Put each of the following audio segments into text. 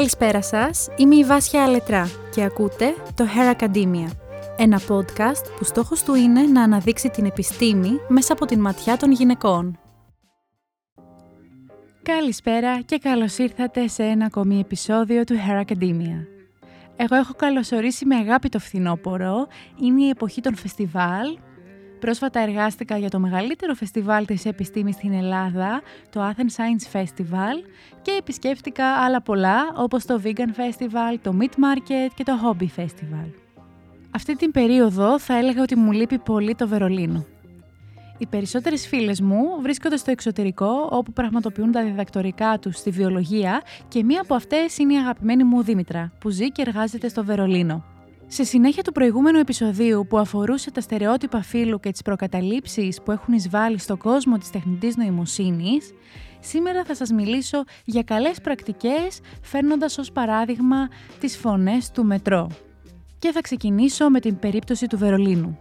Καλησπέρα σας, είμαι η Βάσια Αλετρά και ακούτε το Hair Academia, ένα podcast που στόχος του είναι να αναδείξει την επιστήμη μέσα από την ματιά των γυναικών. Καλησπέρα και καλώς ήρθατε σε ένα ακόμη επεισόδιο του Hair Academia. Εγώ έχω καλωσορίσει με αγάπη το φθινόπωρο, είναι η εποχή των φεστιβάλ. Πρόσφατα εργάστηκα για το μεγαλύτερο φεστιβάλ της επιστήμης στην Ελλάδα, το Athens Science Festival και επισκέφτηκα άλλα πολλά όπως το Vegan Festival, το Meat Market και το Hobby Festival. Αυτή την περίοδο θα έλεγα ότι μου λείπει πολύ το Βερολίνο. Οι περισσότερες φίλες μου βρίσκονται στο εξωτερικό, όπου πραγματοποιούν τα διδακτορικά τους στη βιολογία και μία από αυτές είναι η αγαπημένη μου Δήμητρα, που ζει και εργάζεται στο Βερολίνο. Σε συνέχεια του προηγούμενου επεισοδίου που αφορούσε τα στερεότυπα φύλου και τις προκαταλήψεις που έχουν εισβάλει στον κόσμο της τεχνητής νοημοσύνης, σήμερα θα σας μιλήσω για καλές πρακτικές φέρνοντας ως παράδειγμα τις φωνές του μετρό. Και θα ξεκινήσω με την περίπτωση του Βερολίνου.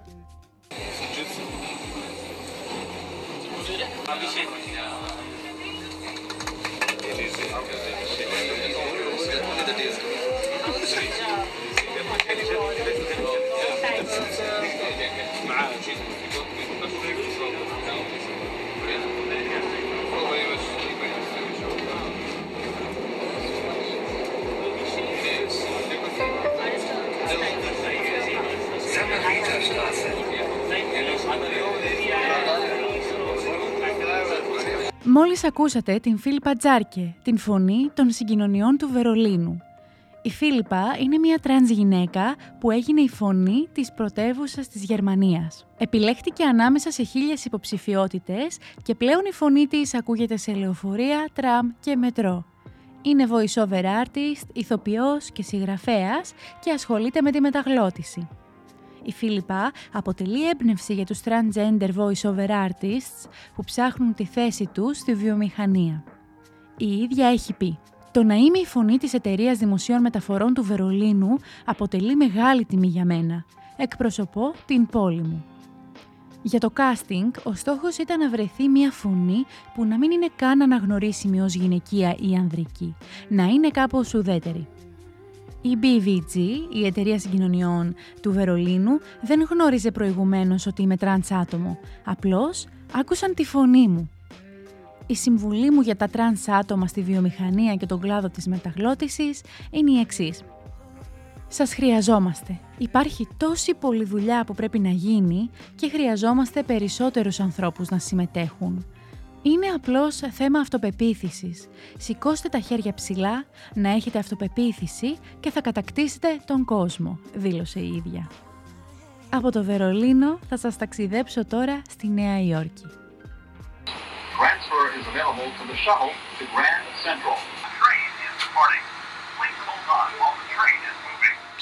Μόλις ακούσατε την Φίλιππα Τζάρκε, την φωνή των συγκοινωνιών του Βερολίνου. Η Φίλιππα είναι μια τρανς γυναίκα που έγινε η φωνή της πρωτεύουσας της Γερμανίας. Επιλέχτηκε ανάμεσα σε χίλιες υποψηφιότητες και πλέον η φωνή της ακούγεται σε λεωφορεία, τραμ και μετρό. Είναι voice-over artist, ηθοποιός και συγγραφέας και ασχολείται με τη μεταγλώττιση. Η Φίλιππα αποτελεί έμπνευση για τους transgender voice-over artists που ψάχνουν τη θέση τους στη βιομηχανία. Η ίδια έχει πει «Το να είμαι η φωνή της εταιρείας δημοσίων μεταφορών του Βερολίνου αποτελεί μεγάλη τιμή για μένα. Εκπροσωπώ την πόλη μου». Για το casting, ο στόχος ήταν να βρεθεί μια φωνή που να μην είναι καν αναγνωρίσιμη ως γυναικεία ή ανδρική, να είναι κάπως ουδέτερη. Η BVG, η εταιρεία συγκοινωνιών του Βερολίνου, δεν γνώριζε προηγουμένως ότι είμαι τρανς άτομο. Απλώς άκουσαν τη φωνή μου. Η συμβουλή μου για τα τρανς άτομα στη βιομηχανία και τον κλάδο της μεταγλώττισης είναι η εξής. Σας χρειαζόμαστε. Υπάρχει τόση πολλή δουλειά που πρέπει να γίνει και χρειαζόμαστε περισσότερους ανθρώπους να συμμετέχουν. Είναι απλώς θέμα αυτοπεποίθησης. Σηκώστε τα χέρια ψηλά, να έχετε αυτοπεποίθηση και θα κατακτήσετε τον κόσμο, δήλωσε η ίδια. Από το Βερολίνο θα σας ταξιδέψω τώρα στη Νέα Υόρκη.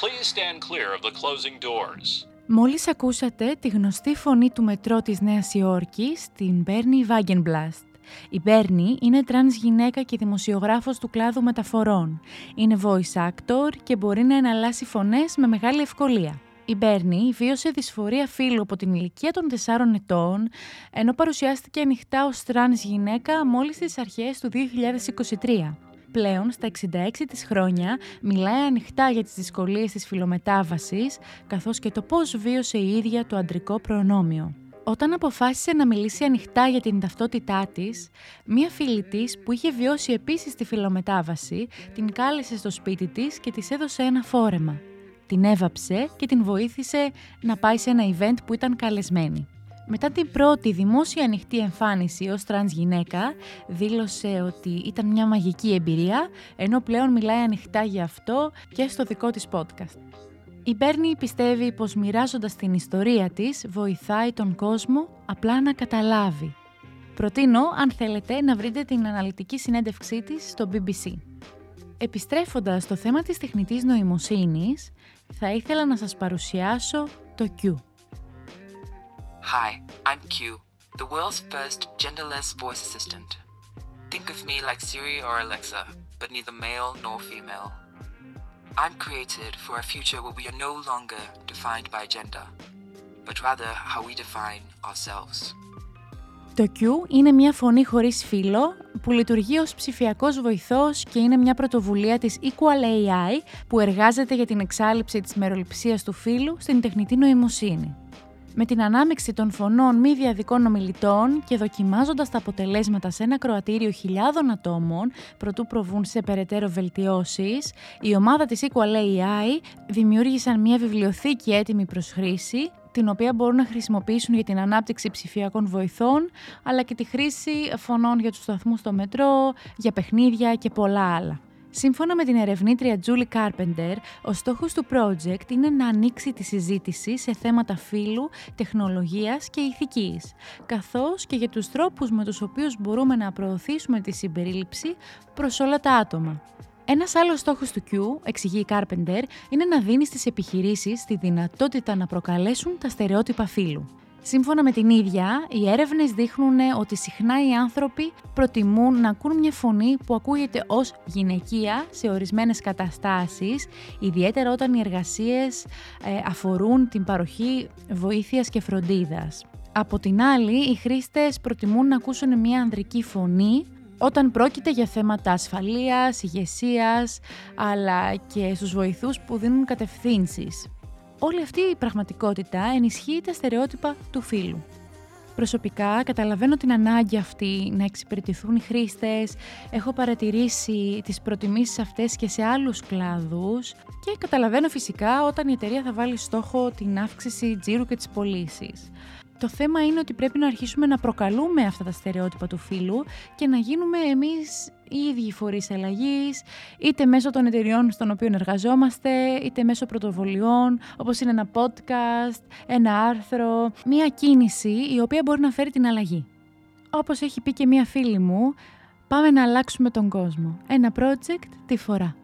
Please stand clear of the closing doors. Μόλις ακούσατε τη γνωστή φωνή του μετρό της Νέας Υόρκης, την Μπέρνι Wagenblast. Η Μπέρνι είναι τρανς γυναίκα και δημοσιογράφος του κλάδου μεταφορών. Είναι voice actor και μπορεί να εναλλάσσει φωνές με μεγάλη ευκολία. Η Μπέρνι βίωσε δυσφορία φύλου από την ηλικία των 4 ετών, ενώ παρουσιάστηκε ανοιχτά ως τρανς γυναίκα μόλις στις αρχές του 2023 πλέον στα 66 της χρόνια μιλάει ανοιχτά για τις δυσκολίες της φυλομετάβασης, καθώς και το πώς βίωσε η ίδια το αντρικό προνόμιο. Όταν αποφάσισε να μιλήσει ανοιχτά για την ταυτότητά της, μία φίλη της που είχε βιώσει επίσης τη φυλομετάβαση, την κάλεσε στο σπίτι της και της έδωσε ένα φόρεμα. Την έβαψε και την βοήθησε να πάει σε ένα event που ήταν καλεσμένη. Μετά την πρώτη δημόσια ανοιχτή εμφάνιση ως τρανς γυναίκα, δήλωσε ότι ήταν μια μαγική εμπειρία, ενώ πλέον μιλάει ανοιχτά για αυτό και στο δικό της podcast. Η Μπέρνη πιστεύει πως μοιράζοντας την ιστορία της, βοηθάει τον κόσμο απλά να καταλάβει. Προτείνω, αν θέλετε, να βρείτε την αναλυτική συνέντευξή της στο BBC. Επιστρέφοντας στο θέμα της τεχνητής νοημοσύνης, θα ήθελα να σας παρουσιάσω το Q. Hi, I'm Q, the world's first genderless voice assistant. Think of me like Siri or Alexa, but neither male nor female. I'm created for a future where we are no longer defined by gender, but rather how we define ourselves. Το Q είναι μια φωνή χωρίς φύλλο που λειτουργεί ως ψηφιακός βοηθός και είναι μια πρωτοβουλία της Equal AI που εργάζεται για την εξάλληψη της μεροληψίας του φύλου στην τεχνητή νοημοσύνη. Με την ανάμειξη των φωνών μη διαδικών ομιλητών και δοκιμάζοντας τα αποτελέσματα σε ένα κροατήριο χιλιάδων ατόμων προτού προβούν σε περαιτέρω βελτιώσεις, η ομάδα της Equal AI δημιούργησαν μια βιβλιοθήκη έτοιμη προς χρήση την οποία μπορούν να χρησιμοποιήσουν για την ανάπτυξη ψηφιακών βοηθών, αλλά και τη χρήση φωνών για τους σταθμούς στο μετρό, για παιχνίδια και πολλά άλλα. Σύμφωνα με την ερευνήτρια Julie Carpenter, ο στόχος του project είναι να ανοίξει τη συζήτηση σε θέματα φύλου, τεχνολογίας και ηθικής, καθώς και για τους τρόπους με τους οποίους μπορούμε να προωθήσουμε τη συμπερίληψη προς όλα τα άτομα. Ένας άλλος στόχος του Q, εξηγεί η Carpenter, είναι να δίνει στις επιχειρήσεις τη δυνατότητα να προκαλέσουν τα στερεότυπα φύλου. Σύμφωνα με την ίδια, οι έρευνες δείχνουν ότι συχνά οι άνθρωποι προτιμούν να ακούν μια φωνή που ακούγεται ως γυναικεία σε ορισμένες καταστάσεις, ιδιαίτερα όταν οι εργασίες ε, αφορούν την παροχή βοήθειας και φροντίδας. Από την άλλη, οι χρήστες προτιμούν να ακούσουν μια ανδρική φωνή όταν πρόκειται για θέματα ασφαλείας, ηγεσίας, αλλά και στους βοηθούς που δίνουν κατευθύνσεις. Όλη αυτή η πραγματικότητα ενισχύει τα στερεότυπα του φύλου. Προσωπικά καταλαβαίνω την ανάγκη αυτή να εξυπηρετηθούν οι χρήστες, έχω παρατηρήσει τις προτιμήσεις αυτές και σε άλλους κλάδους και καταλαβαίνω φυσικά όταν η εταιρεία θα βάλει στόχο την αύξηση τζίρου και τις πωλήσει. Το θέμα είναι ότι πρέπει να αρχίσουμε να προκαλούμε αυτά τα στερεότυπα του φύλου και να γίνουμε εμείς οι ίδιοι φορείς αλλαγής, είτε μέσω των εταιριών στον οποίο εργαζόμαστε, είτε μέσω πρωτοβολιών, όπως είναι ένα podcast, ένα άρθρο, μία κίνηση η οποία μπορεί να φέρει την αλλαγή. Όπως έχει πει και μία φίλη μου, πάμε να αλλάξουμε τον κόσμο. Ένα project τη φορά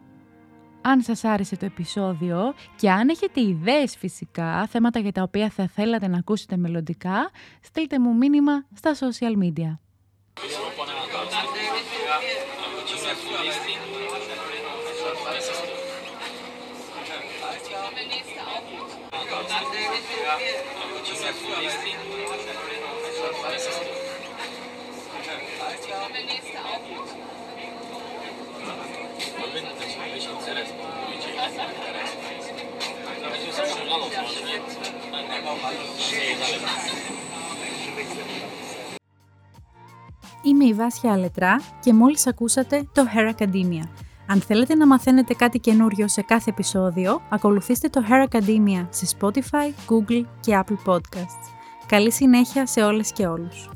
αν σας άρεσε το επεισόδιο και αν έχετε ιδέες φυσικά, θέματα για τα οποία θα θέλατε να ακούσετε μελλοντικά, στείλτε μου μήνυμα στα social media. Είμαι η Βάσια Αλετρά και μόλις ακούσατε το Hair Academia. Αν θέλετε να μαθαίνετε κάτι καινούριο σε κάθε επεισόδιο, ακολουθήστε το Hair Academia σε Spotify, Google και Apple Podcasts. Καλή συνέχεια σε όλες και όλους.